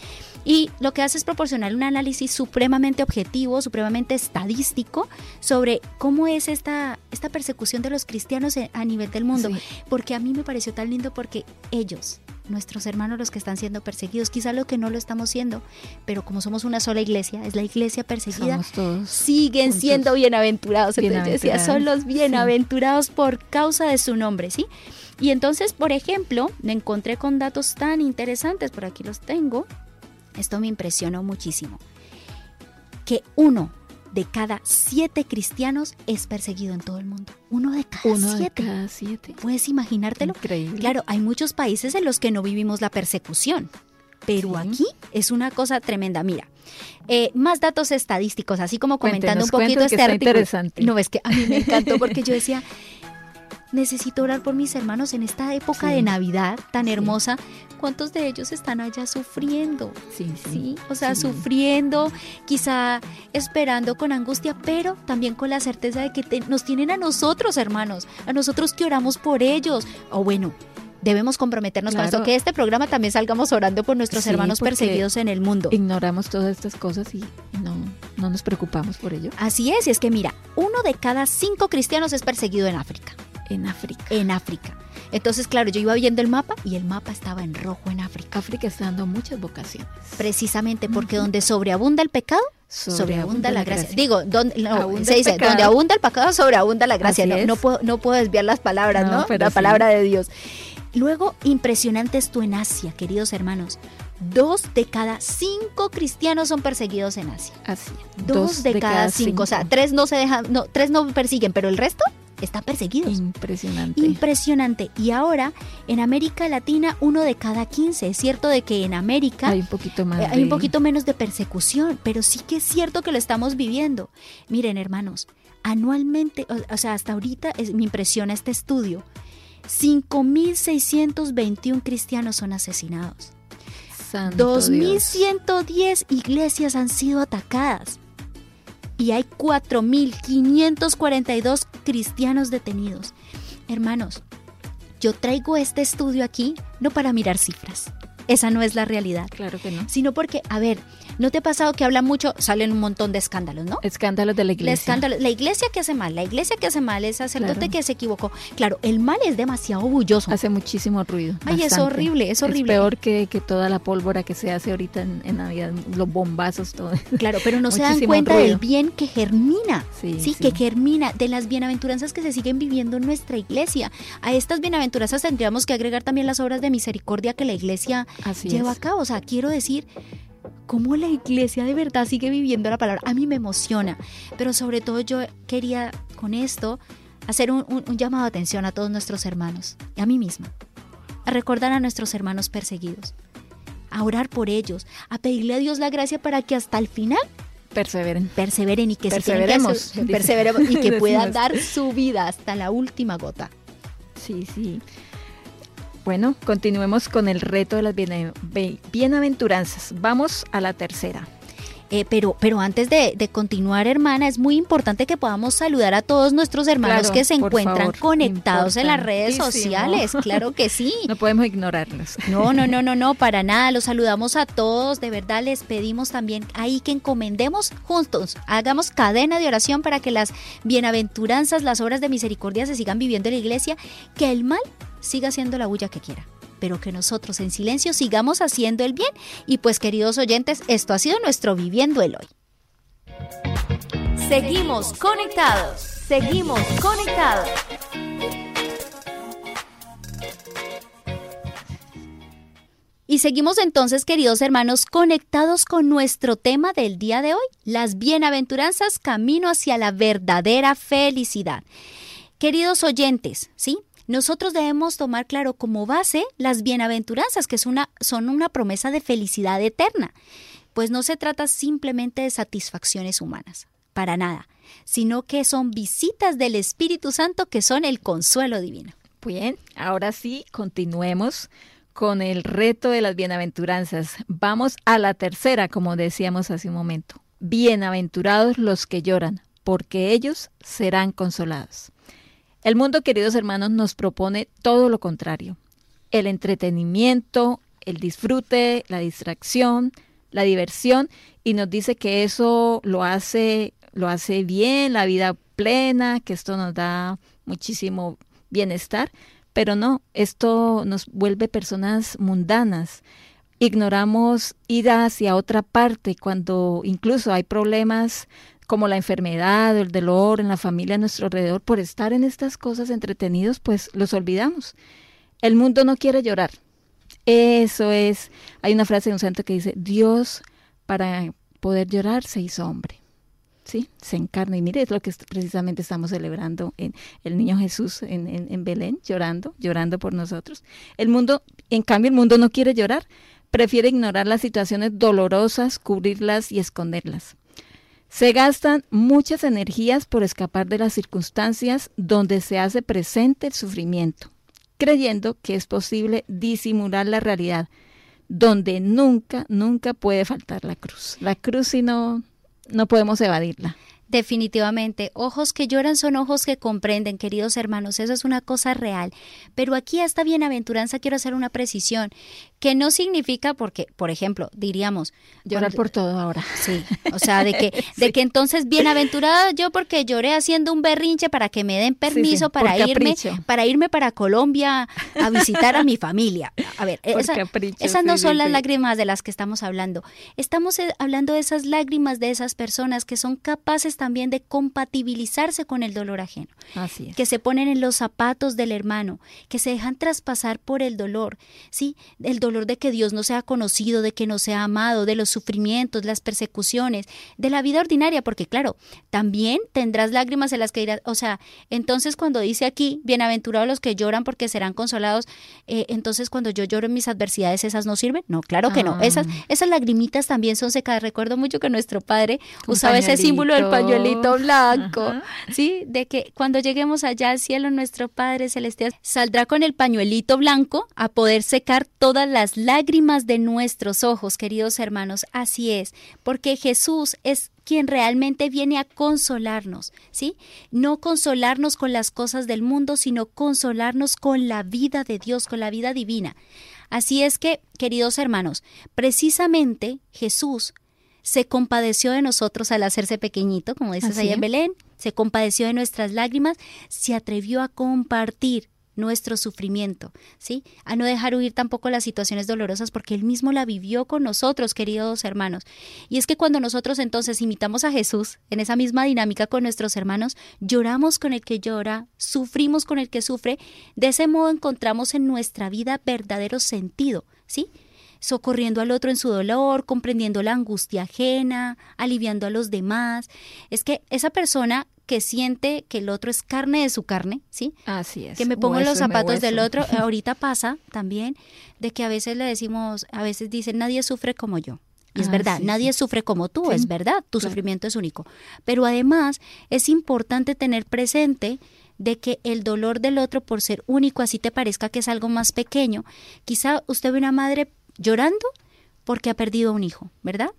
Y lo que hace es proporcionar un análisis supremamente objetivo, supremamente estadístico sobre cómo es esta, esta persecución de los cristianos a nivel del mundo. Porque a mí me pareció tan lindo porque ellos, nuestros hermanos los que están siendo perseguidos, quizá lo que no lo estamos siendo, pero como somos una sola iglesia, es la iglesia perseguida, siguen siendo bienaventurados. Entonces decía, son los bienaventurados por causa de su nombre, ¿sí? Y entonces, por ejemplo, me encontré con datos tan interesantes, por aquí los tengo, esto me impresionó muchísimo, que uno de cada siete cristianos es perseguido en todo el mundo. Uno de cada Uno siete. De cada siete. ¿Puedes imaginártelo? Increíble. Claro, hay muchos países en los que no vivimos la persecución, pero aquí es una cosa tremenda. Mira, eh, más datos estadísticos, así como comentando un poquito este artículo. Interesante. No, es que a mí me encantó porque yo decía, necesito orar por mis hermanos en esta época de Navidad tan hermosa. ¿Cuántos de ellos están allá sufriendo? Sí, sí. O sea, sufriendo, quizá esperando con angustia, pero también con la certeza de que nos tienen a nosotros, hermanos, a nosotros que oramos por ellos. O bueno, debemos comprometernos para esto, que este programa también salgamos orando por nuestros hermanos perseguidos en el mundo. Ignoramos todas estas cosas y no, no nos preocupamos por ello. Así es, y es que mira, uno de cada cinco cristianos es perseguido en África en África. En África. Entonces, claro, yo iba viendo el mapa y el mapa estaba en rojo en África. África está dando muchas vocaciones. Precisamente porque donde sobreabunda el pecado, sobreabunda, la, gracia. Digo, donde, se dice, donde abunda el pecado, sobreabunda la gracia. No, puedo, no puedo desviar las palabras, ¿no? la palabra de Dios. Luego, impresionante esto en Asia, queridos hermanos. Dos de cada cinco cristianos son perseguidos en Asia. Así. Dos, de, cada, cinco. O sea, tres no se dejan, no, tres no persiguen, pero el resto están perseguidos. Impresionante. Impresionante. Y ahora, en América Latina, uno de cada 15. Es cierto de que en América hay un poquito más. Eh, hay un poquito menos de persecución, pero sí que es cierto que lo estamos viviendo. Miren, hermanos, anualmente, o, sea, hasta ahorita es, me impresiona este estudio. 5.621 cristianos son asesinados. 2.110 iglesias han sido atacadas y hay 4.542 cristianos detenidos. Hermanos, yo traigo este estudio aquí no para mirar cifras. Esa no es la realidad. Claro que no. Sino porque, a ver, ¿No te ha pasado que habla mucho? Salen un montón de escándalos, ¿no? Escándalos de la iglesia. La, iglesia que hace mal, la iglesia que hace mal, el sacerdote que se equivocó. Claro, el mal es demasiado bulloso. Hace muchísimo ruido. Ay, es horrible, es horrible. Es peor que, que, toda la pólvora que se hace ahorita en, Navidad, los bombazos, todo. Claro, pero no se dan cuenta del bien que germina. Sí, sí, que germina, de las bienaventuranzas que se siguen viviendo en nuestra iglesia. A estas bienaventuranzas tendríamos que agregar también las obras de misericordia que la iglesia lleva a cabo. O sea, quiero decir cómo la iglesia de verdad sigue viviendo la palabra. A mí me emociona, pero sobre todo yo quería con esto hacer un, llamado de atención a todos nuestros hermanos y a mí misma, a recordar a nuestros hermanos perseguidos, a orar por ellos, a pedirle a Dios la gracia para que hasta el final perseveren, perseveren y que perseveremos, perseveremos y que puedan dar su vida hasta la última gota. Sí, sí. Bueno, continuemos con el reto de las bienaventuranzas. Vamos a la tercera. Eh, pero, pero antes de, continuar, hermana, es muy importante que podamos saludar a todos nuestros hermanos que se encuentran conectados en las redes sociales. Claro que sí. No podemos ignorarlos. No, no, no, no, no, para nada. Los saludamos a todos. De verdad, les pedimos también ahí que encomendemos juntos, hagamos cadena de oración para que las bienaventuranzas, las obras de misericordia se sigan viviendo en la iglesia, que el mal siga siendo la bulla que quiera pero que nosotros en silencio sigamos haciendo el bien. Y pues queridos oyentes, esto ha sido nuestro Viviendo el Hoy. Seguimos conectados, seguimos conectados. Y seguimos entonces, queridos hermanos, conectados con nuestro tema del día de hoy, las bienaventuranzas camino hacia la verdadera felicidad. Queridos oyentes, ¿sí? Nosotros debemos tomar claro como base las bienaventuranzas, que son una promesa de felicidad eterna. Pues no se trata simplemente de satisfacciones humanas, para nada, sino que son visitas del Espíritu Santo que son el consuelo divino. Bien, ahora sí, continuemos con el reto de las bienaventuranzas. Vamos a la tercera, como decíamos hace un momento. Bienaventurados los que lloran, porque ellos serán consolados. El mundo, queridos hermanos, nos propone todo lo contrario. El entretenimiento, el disfrute, la distracción, la diversión y nos dice que eso lo hace lo hace bien, la vida plena, que esto nos da muchísimo bienestar, pero no, esto nos vuelve personas mundanas. Ignoramos ir hacia otra parte cuando incluso hay problemas como la enfermedad, el dolor en la familia a nuestro alrededor, por estar en estas cosas entretenidos, pues los olvidamos. El mundo no quiere llorar. Eso es, hay una frase de un santo que dice, Dios para poder llorar se hizo hombre. ¿Sí? Se encarna. Y mire, es lo que precisamente estamos celebrando en el niño Jesús en, en Belén, llorando, llorando por nosotros. El mundo, en cambio, el mundo no quiere llorar, prefiere ignorar las situaciones dolorosas, cubrirlas y esconderlas. Se gastan muchas energías por escapar de las circunstancias donde se hace presente el sufrimiento, creyendo que es posible disimular la realidad, donde nunca, nunca puede faltar la cruz. La cruz si no, no podemos evadirla. Definitivamente, ojos que lloran son ojos que comprenden, queridos hermanos, eso es una cosa real. Pero aquí a esta bienaventuranza quiero hacer una precisión, que no significa porque, por ejemplo, diríamos llorar por todo ahora. Sí, o sea, de que de que entonces bienaventurada yo porque lloré haciendo un berrinche para que me den permiso para irme para irme para Colombia a visitar a mi familia. A ver, esas no son las lágrimas de las que estamos hablando. Estamos eh, hablando de esas lágrimas de esas personas que son capaces también de compatibilizarse con el dolor ajeno. Así es. Que se ponen en los zapatos del hermano, que se dejan traspasar por el dolor, ¿sí? El dolor de que Dios no sea conocido, de que no sea amado, de los sufrimientos, las persecuciones, de la vida ordinaria, porque claro, también tendrás lágrimas en las que dirás, o sea, entonces cuando dice aquí, bienaventurados los que lloran porque serán consolados, eh, entonces cuando yo lloro en mis adversidades, ¿esas no sirven? No, claro que no. Esas, ah. esas lagrimitas también son secadas. Recuerdo mucho que nuestro padre usaba ese símbolo del pañuelito blanco, ¿sí? De que cuando lleguemos allá al cielo, nuestro Padre Celestial saldrá con el pañuelito blanco a poder secar todas las lágrimas de nuestros ojos, queridos hermanos. Así es, porque Jesús es quien realmente viene a consolarnos, ¿sí? No consolarnos con las cosas del mundo, sino consolarnos con la vida de Dios, con la vida divina. Así es que, queridos hermanos, precisamente Jesús se compadeció de nosotros al hacerse pequeñito, como dices ahí en Belén, se compadeció de nuestras lágrimas, se atrevió a compartir nuestro sufrimiento, ¿sí? A no dejar huir tampoco las situaciones dolorosas porque él mismo la vivió con nosotros, queridos hermanos. Y es que cuando nosotros entonces imitamos a Jesús en esa misma dinámica con nuestros hermanos, lloramos con el que llora, sufrimos con el que sufre, de ese modo encontramos en nuestra vida verdadero sentido, ¿sí? socorriendo al otro en su dolor, comprendiendo la angustia ajena, aliviando a los demás. Es que esa persona que siente que el otro es carne de su carne, ¿sí? Así es. Que me pongo los zapatos del otro. Ahorita pasa también de que a veces le decimos, a veces dicen, nadie sufre como yo. Y es verdad, nadie sufre como tú, es verdad, tu sufrimiento es único. Pero además es importante tener presente de que el dolor del otro por ser único, así te parezca que es algo más pequeño, quizá usted ve una madre llorando porque ha perdido a un hijo, ¿verdad?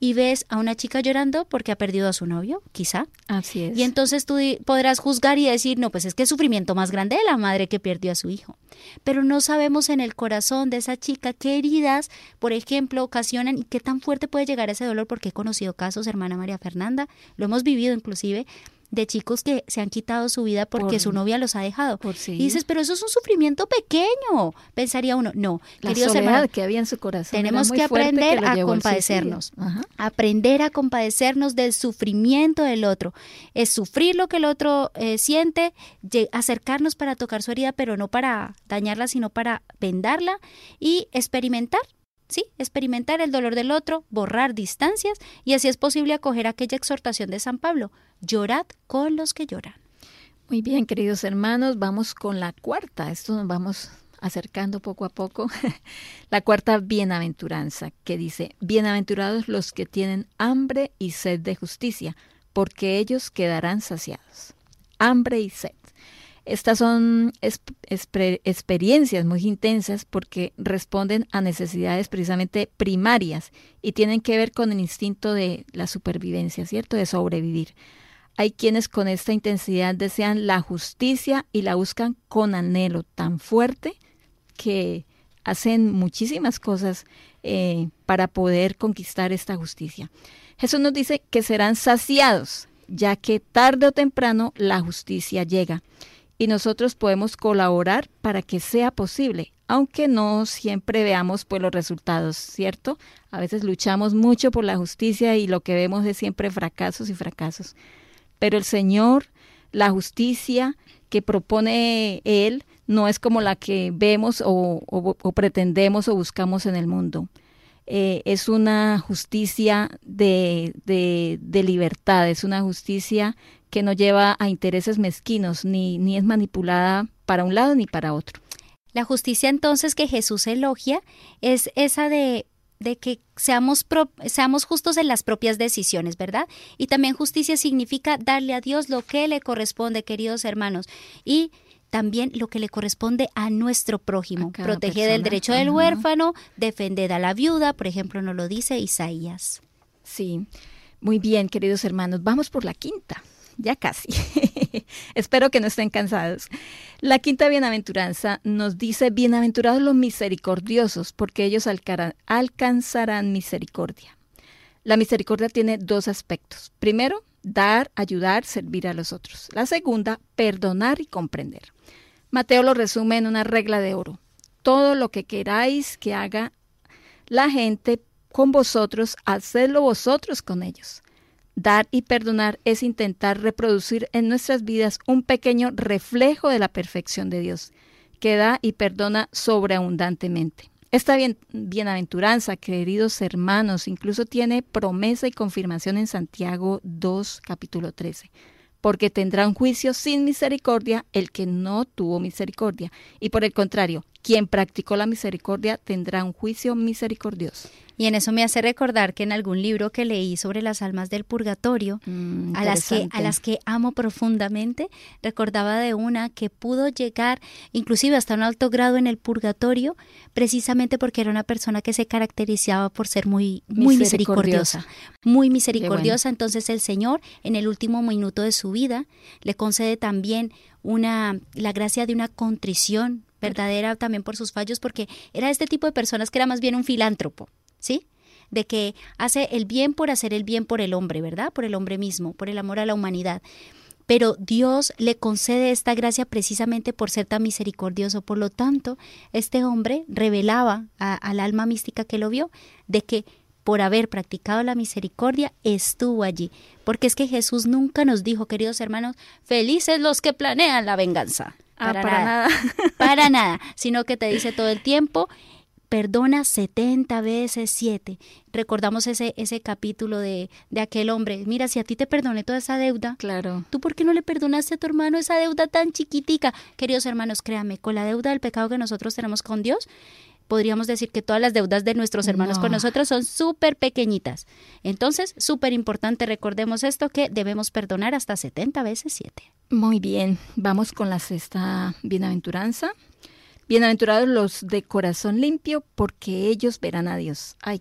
Y ves a una chica llorando porque ha perdido a su novio, quizá. Así es. Y entonces tú podrás juzgar y decir, no, pues es que es sufrimiento más grande de la madre que perdió a su hijo. Pero no sabemos en el corazón de esa chica qué heridas, por ejemplo, ocasionan y qué tan fuerte puede llegar ese dolor, porque he conocido casos, hermana María Fernanda, lo hemos vivido inclusive, de chicos que se han quitado su vida porque su novia los ha dejado. Y dices, pero eso es un sufrimiento pequeño. Pensaría uno, no. La soledad que había en su corazón. Tenemos que aprender a compadecernos. Aprender a compadecernos del sufrimiento del otro. Es sufrir lo que el otro eh, siente, acercarnos para tocar su herida, pero no para dañarla, sino para vendarla y experimentar sí, experimentar el dolor del otro, borrar distancias y así es posible acoger aquella exhortación de San Pablo, llorad con los que lloran. Muy bien, queridos hermanos, vamos con la cuarta. Esto nos vamos acercando poco a poco. la cuarta bienaventuranza, que dice, bienaventurados los que tienen hambre y sed de justicia, porque ellos quedarán saciados. Hambre y sed. Estas son experiencias muy intensas porque responden a necesidades precisamente primarias y tienen que ver con el instinto de la supervivencia, ¿cierto? De sobrevivir. Hay quienes con esta intensidad desean la justicia y la buscan con anhelo tan fuerte que hacen muchísimas cosas eh, para poder conquistar esta justicia. Jesús nos dice que serán saciados, ya que tarde o temprano la justicia llega y nosotros podemos colaborar para que sea posible, aunque no siempre veamos pues los resultados, ¿cierto? A veces luchamos mucho por la justicia y lo que vemos es siempre fracasos y fracasos. Pero el Señor, la justicia que propone Él, no es como la que vemos o, pretendemos o buscamos en el mundo. Eh, es una justicia de, de, de, libertad, es una justicia que no lleva a intereses mezquinos, ni, ni es manipulada para un lado ni para otro. La justicia entonces que Jesús elogia es esa de, de que seamos, seamos justos en las propias decisiones, ¿verdad? Y también justicia significa darle a Dios lo que le corresponde, queridos hermanos. Y también lo que le corresponde a nuestro prójimo. Proteger el derecho del huérfano, defender a la viuda, por ejemplo, nos lo dice Isaías. Sí, muy bien, queridos hermanos. Vamos por la quinta ya casi. Espero que no estén cansados. La quinta bienaventuranza nos dice, bienaventurados los misericordiosos, porque ellos alcanzarán misericordia. La misericordia tiene dos aspectos. Primero, dar, ayudar, servir a los otros. La segunda, perdonar y comprender. Mateo lo resume en una regla de oro. Todo lo que queráis que haga la gente con vosotros, hacedlo vosotros con ellos Dar y perdonar es intentar reproducir en nuestras vidas un pequeño reflejo de la perfección de Dios, que da y perdona sobreabundantemente. Esta bienaventuranza, queridos hermanos, incluso tiene promesa y confirmación en Santiago 2, capítulo 13 porque tendrá un juicio sin misericordia el que no tuvo misericordia. Y por el contrario, quien practicó la misericordia tendrá un juicio misericordioso. Y en eso me hace recordar que en algún libro que leí sobre las almas del purgatorio, mm, a, las que, a las que amo profundamente, recordaba de una que pudo llegar inclusive hasta un alto grado en el purgatorio, precisamente porque era una persona que se caracterizaba por ser muy, muy misericordiosa, muy misericordiosa. Entonces el Señor, en el último minuto de su vida, le concede también una, la gracia de una contrición verdadera también por sus fallos, porque era este tipo de personas que era más bien un filántropo, ¿sí? De que hace el bien por hacer el bien por el hombre, ¿verdad? Por el hombre mismo, por el amor a la humanidad. Pero Dios le concede esta gracia precisamente por ser tan misericordioso. Por lo tanto, este hombre revelaba al alma mística que lo vio de que por haber practicado la misericordia, estuvo allí. Porque es que Jesús nunca nos dijo, queridos hermanos, felices los que planean la venganza. Ah, para, nada. para nada. Sino que te dice todo el tiempo, perdona 70 veces 7. Recordamos ese, ese capítulo de, de, aquel hombre. Mira, si a ti te perdoné toda esa deuda, claro. ¿tú por qué no le perdonaste a tu hermano esa deuda tan chiquitica? Queridos hermanos, créame, con la deuda del pecado que nosotros tenemos con Dios, podríamos decir que todas las deudas de nuestros hermanos con nosotros son súper pequeñitas. Entonces, súper importante, recordemos esto, que debemos perdonar hasta 70 veces 7. Muy bien, vamos con la sexta bienaventuranza. Bienaventurados los de corazón limpio, porque ellos verán a Dios. Ay,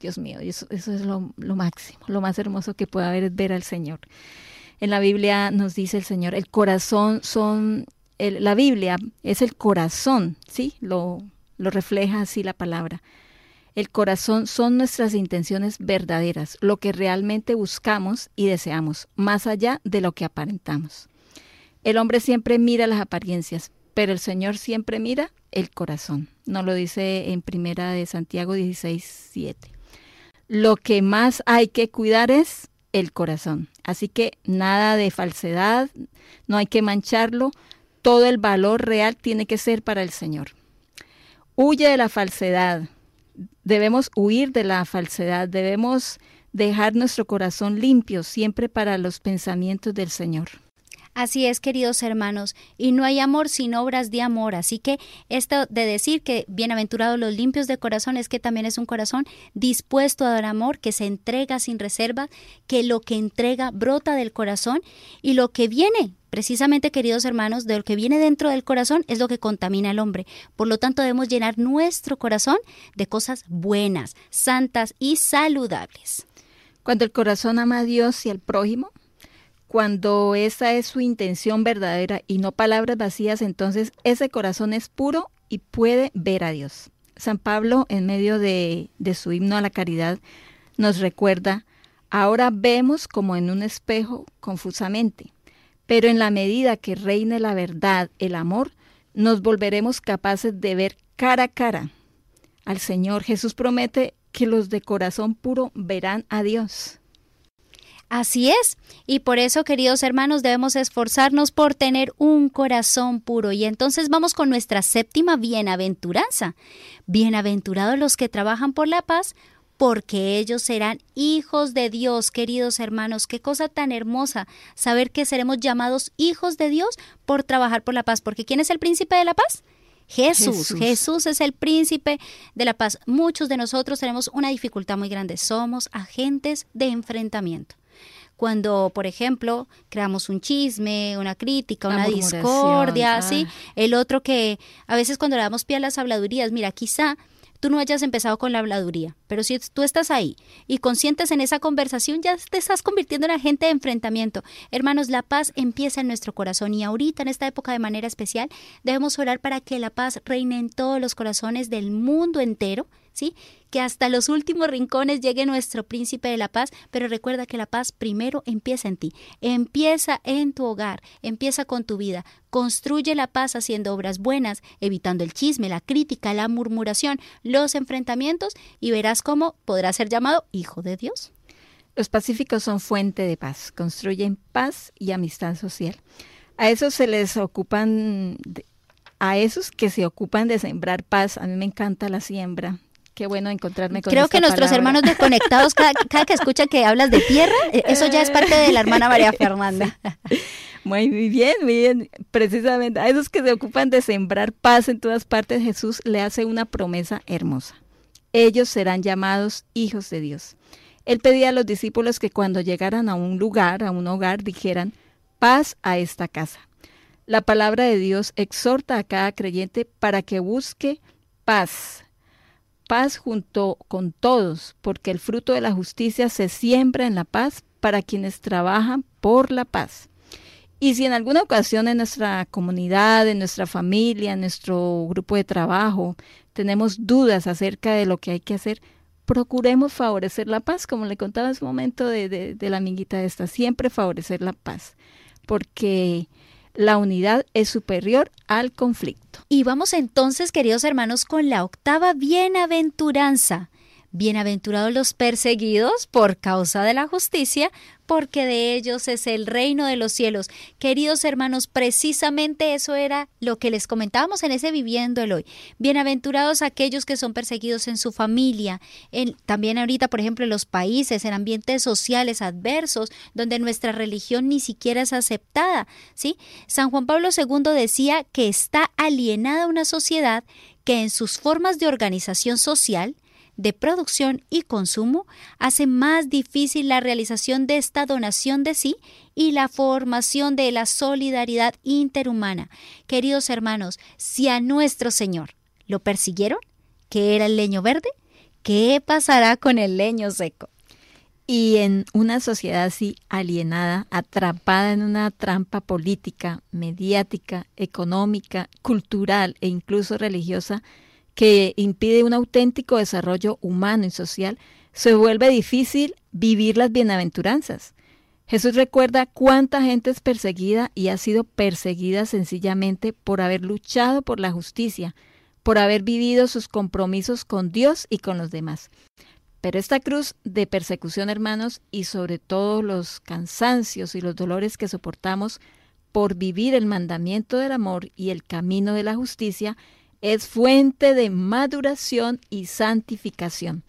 Dios mío, eso, es lo, máximo, lo más hermoso que puede haber es ver al Señor. En la Biblia nos dice el Señor, el corazón son, la Biblia es el corazón, ¿sí? Lo, lo refleja así la palabra. El corazón son nuestras intenciones verdaderas, lo que realmente buscamos y deseamos, más allá de lo que aparentamos. El hombre siempre mira las apariencias, pero el Señor siempre mira el corazón. Nos lo dice en Primera de Santiago 16, 7. Lo que más hay que cuidar es el corazón. Así que nada de falsedad, no hay que mancharlo. Todo el valor real tiene que ser para el Señor. Huye de la falsedad. Debemos huir de la falsedad. Debemos dejar nuestro corazón limpio siempre para los pensamientos del Señor. Así es, queridos hermanos, y no hay amor sin obras de amor. Así que esto de decir que bienaventurados los limpios de corazón es que también es un corazón dispuesto a dar amor, que se entrega sin reserva, que lo que entrega brota del corazón y lo que viene Precisamente, queridos hermanos, de lo que viene dentro del corazón es lo que contamina al hombre. Por lo tanto, debemos llenar nuestro corazón de cosas buenas, santas y saludables. Cuando el corazón ama a Dios y al prójimo, cuando esa es su intención verdadera y no palabras vacías, entonces ese corazón es puro y puede ver a Dios. San Pablo, en medio de, de su himno a la caridad, nos recuerda, ahora vemos como en un espejo confusamente, pero en la medida que reine la verdad, el amor, nos volveremos capaces de ver cara a cara al Señor. Jesús promete que los de corazón puro verán a Dios. Así es, y por eso, queridos hermanos, debemos esforzarnos por tener un corazón puro. Y entonces vamos con nuestra séptima bienaventuranza. Bienaventurados los que trabajan por la paz, porque ellos serán hijos de Dios, queridos hermanos. Qué cosa tan hermosa saber que seremos llamados hijos de Dios por trabajar por la paz. Porque ¿quién es el príncipe de la paz? Jesús. Jesús. Jesús. es el príncipe de la paz. Muchos de nosotros tenemos una dificultad muy grande. Somos agentes de enfrentamiento cuando, por ejemplo, creamos un chisme, una crítica, una discordia, ¿sí? El otro que a veces cuando le damos pie a las habladurías, mira, quizá tú no hayas empezado con la habladuría, pero si tú estás ahí y conscientes en esa conversación, ya te estás convirtiendo en agente de enfrentamiento. Hermanos, la paz empieza en nuestro corazón y ahorita, en esta época de manera especial, debemos orar para que la paz reine en todos los corazones del mundo entero, ¿sí? que hasta los últimos rincones llegue nuestro príncipe de la paz, pero recuerda que la paz primero empieza en ti, empieza en tu hogar, empieza con tu vida, construye la paz haciendo obras buenas, evitando el chisme, la crítica, la murmuración, los enfrentamientos y verás cómo podrás ser llamado hijo de Dios. Los pacíficos son fuente de paz, construyen paz y amistad social. A esos se les ocupan, a esos que se ocupan de sembrar paz, a mí me encanta la siembra, Qué bueno encontrarme con Creo que nuestros hermanos desconectados, cada, cada, que escuchan que hablas de tierra, eh, eso ya es parte de la hermana María Fernanda. Muy bien, muy bien. Precisamente a esos que se ocupan de sembrar paz en todas partes, Jesús le hace una promesa hermosa. Ellos serán llamados hijos de Dios. Él pedía a los discípulos que cuando llegaran a un lugar, a un hogar, dijeran, paz a esta casa. La palabra de Dios exhorta a cada creyente para que busque paz, paz junto con todos, porque el fruto de la justicia se siembra en la paz para quienes trabajan por la paz. Y si en alguna ocasión en nuestra comunidad, en nuestra familia, en nuestro grupo de trabajo, tenemos dudas acerca de lo que hay que hacer, procuremos favorecer la paz, como le contaba en su momento de, la amiguita esta, siempre favorecer la paz, porque la unidad es superior al conflicto. Y vamos entonces, queridos hermanos, con la octava bienaventuranza. Bienaventurados los perseguidos por causa de la justicia, porque de ellos es el reino de los cielos. Queridos hermanos, precisamente eso era lo que les comentábamos en ese viviendo el hoy. Bienaventurados aquellos que son perseguidos en su familia, también ahorita, por ejemplo, en los países, en ambientes sociales adversos, donde nuestra religión ni siquiera es aceptada. ¿sí? San Juan Pablo II decía que está alienada una sociedad que en sus formas de organización social de producción y consumo hace más difícil la realización de esta donación de sí y la formación de la solidaridad interhumana. Queridos hermanos, si a nuestro Señor lo persiguieron, que era el leño verde, ¿qué pasará con el leño seco? Y en una sociedad así alienada, atrapada en una trampa política, mediática, económica, cultural e incluso religiosa, que impide un auténtico desarrollo humano y social, se vuelve difícil vivir las bienaventuranzas. Jesús recuerda cuánta gente es perseguida y ha sido perseguida sencillamente por haber luchado por la justicia, por haber vivido sus compromisos con Dios y con los demás. Pero esta cruz de persecución, hermanos, y sobre todo los cansancios y los dolores que soportamos por vivir el mandamiento del amor y el camino de la justicia, es fuente de maduración y santificación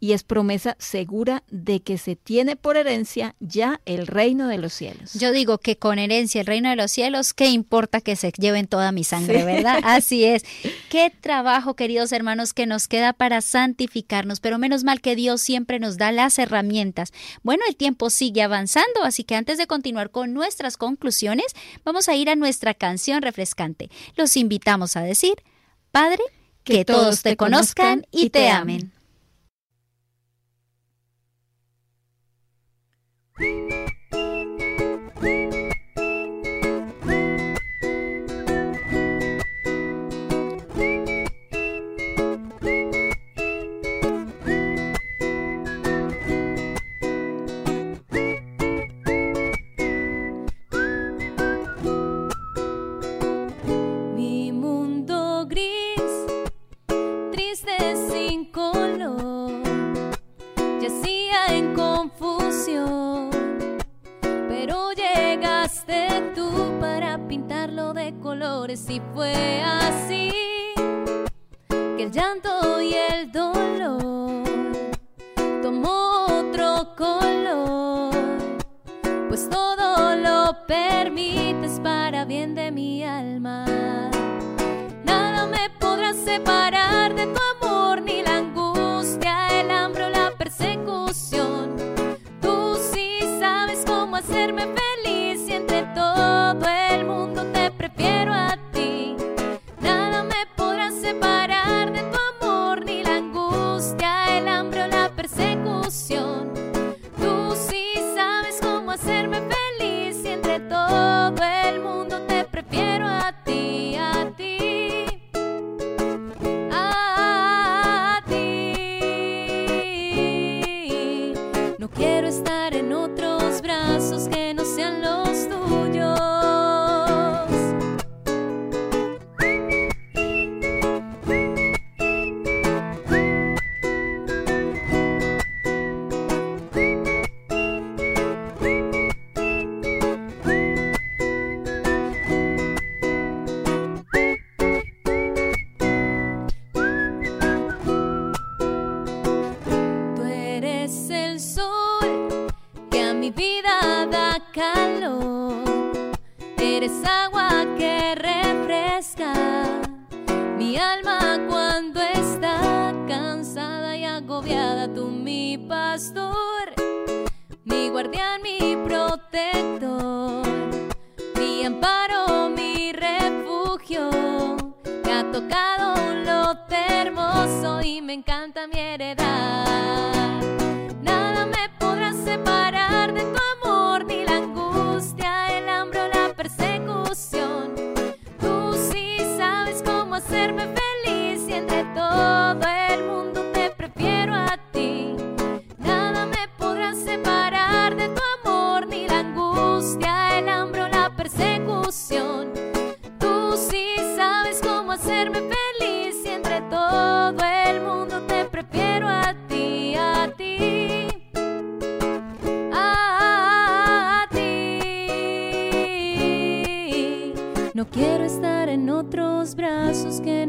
y es promesa segura de que se tiene por herencia ya el reino de los cielos. Yo digo que con herencia el reino de los cielos, ¿qué importa que se lleven toda mi sangre, verdad? Así es. Qué trabajo, queridos hermanos, que nos queda para santificarnos, pero menos mal que Dios siempre nos da las herramientas. Bueno, el tiempo sigue avanzando, así que antes de continuar con nuestras conclusiones, vamos a ir a nuestra canción refrescante. Los invitamos a decir, Padre, que, todos te conozcan y te amen. Si fue así, que el llanto y el dolor tomó otro color, pues todo lo permites para bien de mi alma. Nada me podrá separar de tu amor, ni la angustia, el hambre o la persecución. Tú sí sabes cómo hacerme feliz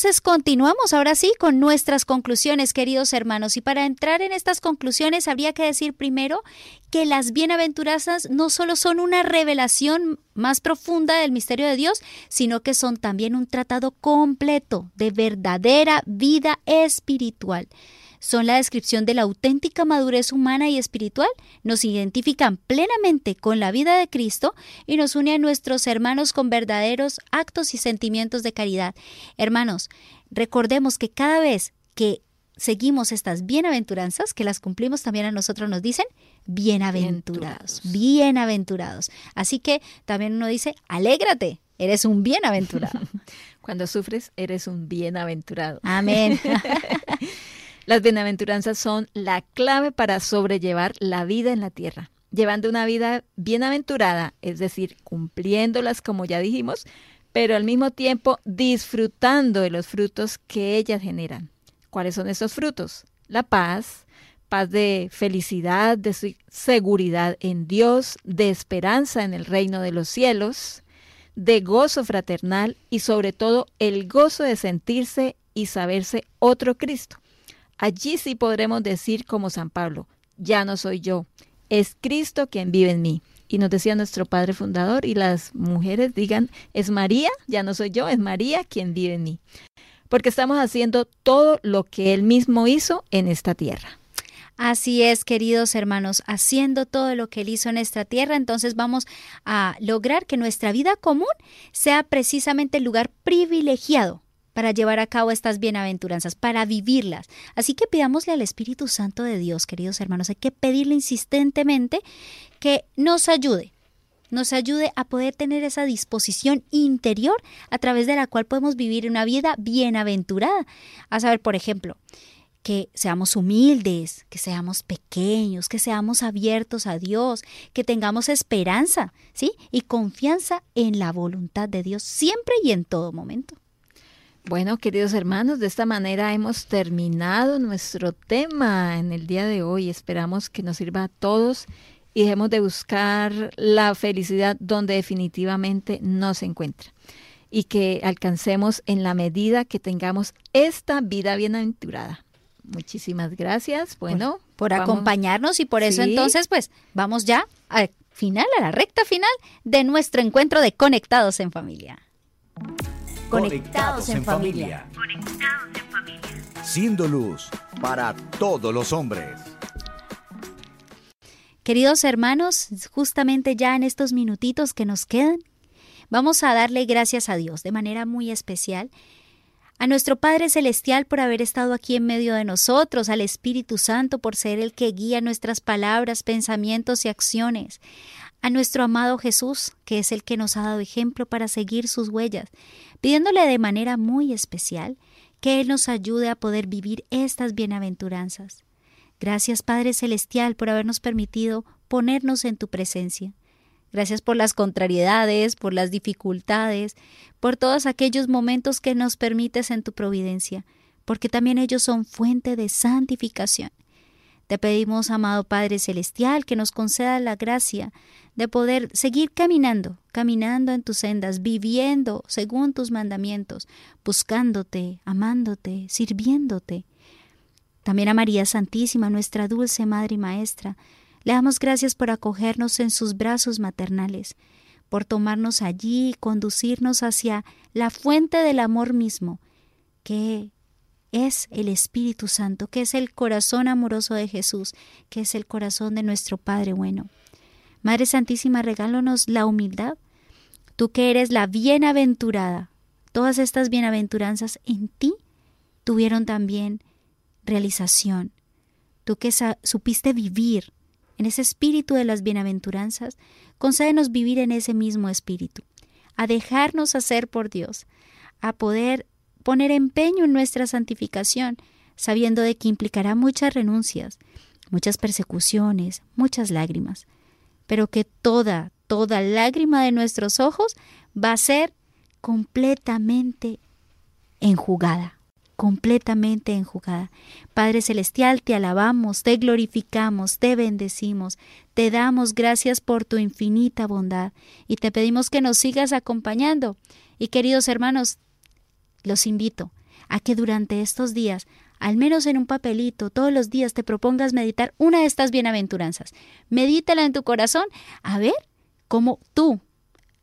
entonces continuamos ahora sí con nuestras conclusiones, queridos hermanos. Y para entrar en estas conclusiones habría que decir primero que las bienaventuranzas no solo son una revelación más profunda del misterio de Dios, sino que son también un tratado completo de verdadera vida espiritual son la descripción de la auténtica madurez humana y espiritual, nos identifican plenamente con la vida de Cristo y nos une a nuestros hermanos con verdaderos actos y sentimientos de caridad. Hermanos, recordemos que cada vez que seguimos estas bienaventuranzas, que las cumplimos también a nosotros nos dicen bienaventurados, bienaventurados. Así que también uno dice, alégrate, eres un bienaventurado. Cuando sufres, eres un bienaventurado. Amén. Las bienaventuranzas son la clave para sobrellevar la vida en la tierra, llevando una vida bienaventurada, es decir, cumpliéndolas como ya dijimos, pero al mismo tiempo disfrutando de los frutos que ellas generan. ¿Cuáles son esos frutos? La paz, paz de felicidad, de seguridad en Dios, de esperanza en el reino de los cielos, de gozo fraternal y sobre todo el gozo de sentirse y saberse otro Cristo. Allí sí podremos decir como San Pablo, ya no soy yo, es Cristo quien vive en mí. Y nos decía nuestro Padre Fundador, y las mujeres digan, es María, ya no soy yo, es María quien vive en mí. Porque estamos haciendo todo lo que Él mismo hizo en esta tierra. Así es, queridos hermanos, haciendo todo lo que Él hizo en esta tierra, entonces vamos a lograr que nuestra vida común sea precisamente el lugar privilegiado para llevar a cabo estas bienaventuranzas, para vivirlas. Así que pidámosle al Espíritu Santo de Dios, queridos hermanos, hay que pedirle insistentemente que nos ayude, nos ayude a poder tener esa disposición interior a través de la cual podemos vivir una vida bienaventurada. A saber, por ejemplo, que seamos humildes, que seamos pequeños, que seamos abiertos a Dios, que tengamos esperanza, ¿sí? Y confianza en la voluntad de Dios siempre y en todo momento. Bueno, queridos hermanos, de esta manera hemos terminado nuestro tema en el día de hoy. Esperamos que nos sirva a todos y dejemos de buscar la felicidad donde definitivamente no se encuentra y que alcancemos en la medida que tengamos esta vida bienaventurada. Muchísimas gracias. Bueno, por, acompañarnos y por eso entonces pues vamos ya al final, a la recta final de nuestro encuentro de Conectados en Familia. Conectados en familia. Conectados en familia. Siendo luz para todos los hombres. Queridos hermanos, justamente ya en estos minutitos que nos quedan, vamos a darle gracias a Dios de manera muy especial, a nuestro Padre Celestial por haber estado aquí en medio de nosotros, al Espíritu Santo por ser el que guía nuestras palabras, pensamientos y acciones, a nuestro amado Jesús, que es el que nos ha dado ejemplo para seguir sus huellas, pidiéndole de manera muy especial que Él nos ayude a poder vivir estas bienaventuranzas. Gracias Padre Celestial por habernos permitido ponernos en tu presencia. Gracias por las contrariedades, por las dificultades, por todos aquellos momentos que nos permites en tu providencia, porque también ellos son fuente de santificación. Te pedimos, amado Padre Celestial, que nos conceda la gracia de poder seguir caminando, caminando en tus sendas, viviendo según tus mandamientos, buscándote, amándote, sirviéndote. También a María Santísima, nuestra dulce Madre y Maestra, le damos gracias por acogernos en sus brazos maternales, por tomarnos allí y conducirnos hacia la fuente del amor mismo, que es el Espíritu Santo, que es el corazón amoroso de Jesús, que es el corazón de nuestro Padre bueno. Madre Santísima, regálanos la humildad, tú que eres la bienaventurada. Todas estas bienaventuranzas en ti tuvieron también realización. Tú que supiste vivir en ese espíritu de las bienaventuranzas, concédenos vivir en ese mismo espíritu, a dejarnos hacer por Dios, a poder poner empeño en nuestra santificación, sabiendo de que implicará muchas renuncias, muchas persecuciones, muchas lágrimas, pero que toda, toda lágrima de nuestros ojos va a ser completamente enjugada, completamente enjugada. Padre Celestial, te alabamos, te glorificamos, te bendecimos, te damos gracias por tu infinita bondad y te pedimos que nos sigas acompañando. Y queridos hermanos, los invito a que durante estos días, al menos en un papelito, todos los días te propongas meditar una de estas bienaventuranzas. Medítala en tu corazón a ver cómo tú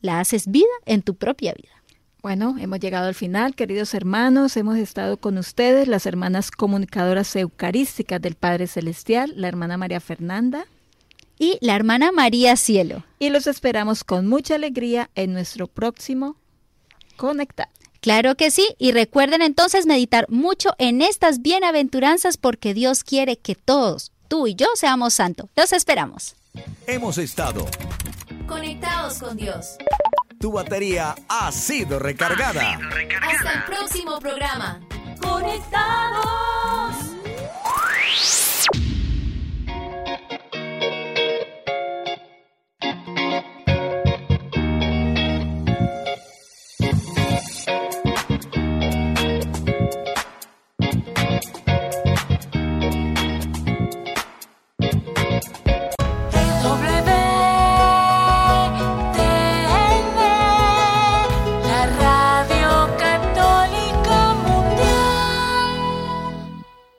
la haces vida en tu propia vida. Bueno, hemos llegado al final, queridos hermanos. Hemos estado con ustedes, las hermanas comunicadoras eucarísticas del Padre Celestial, la hermana María Fernanda y la hermana María Cielo. Y los esperamos con mucha alegría en nuestro próximo Conectar. Claro que sí, y recuerden entonces meditar mucho en estas bienaventuranzas porque Dios quiere que todos, tú y yo, seamos santos. Los esperamos. Hemos estado conectados con Dios. Tu batería ha sido recargada. Ha sido recargada. Hasta el próximo programa. Conectados.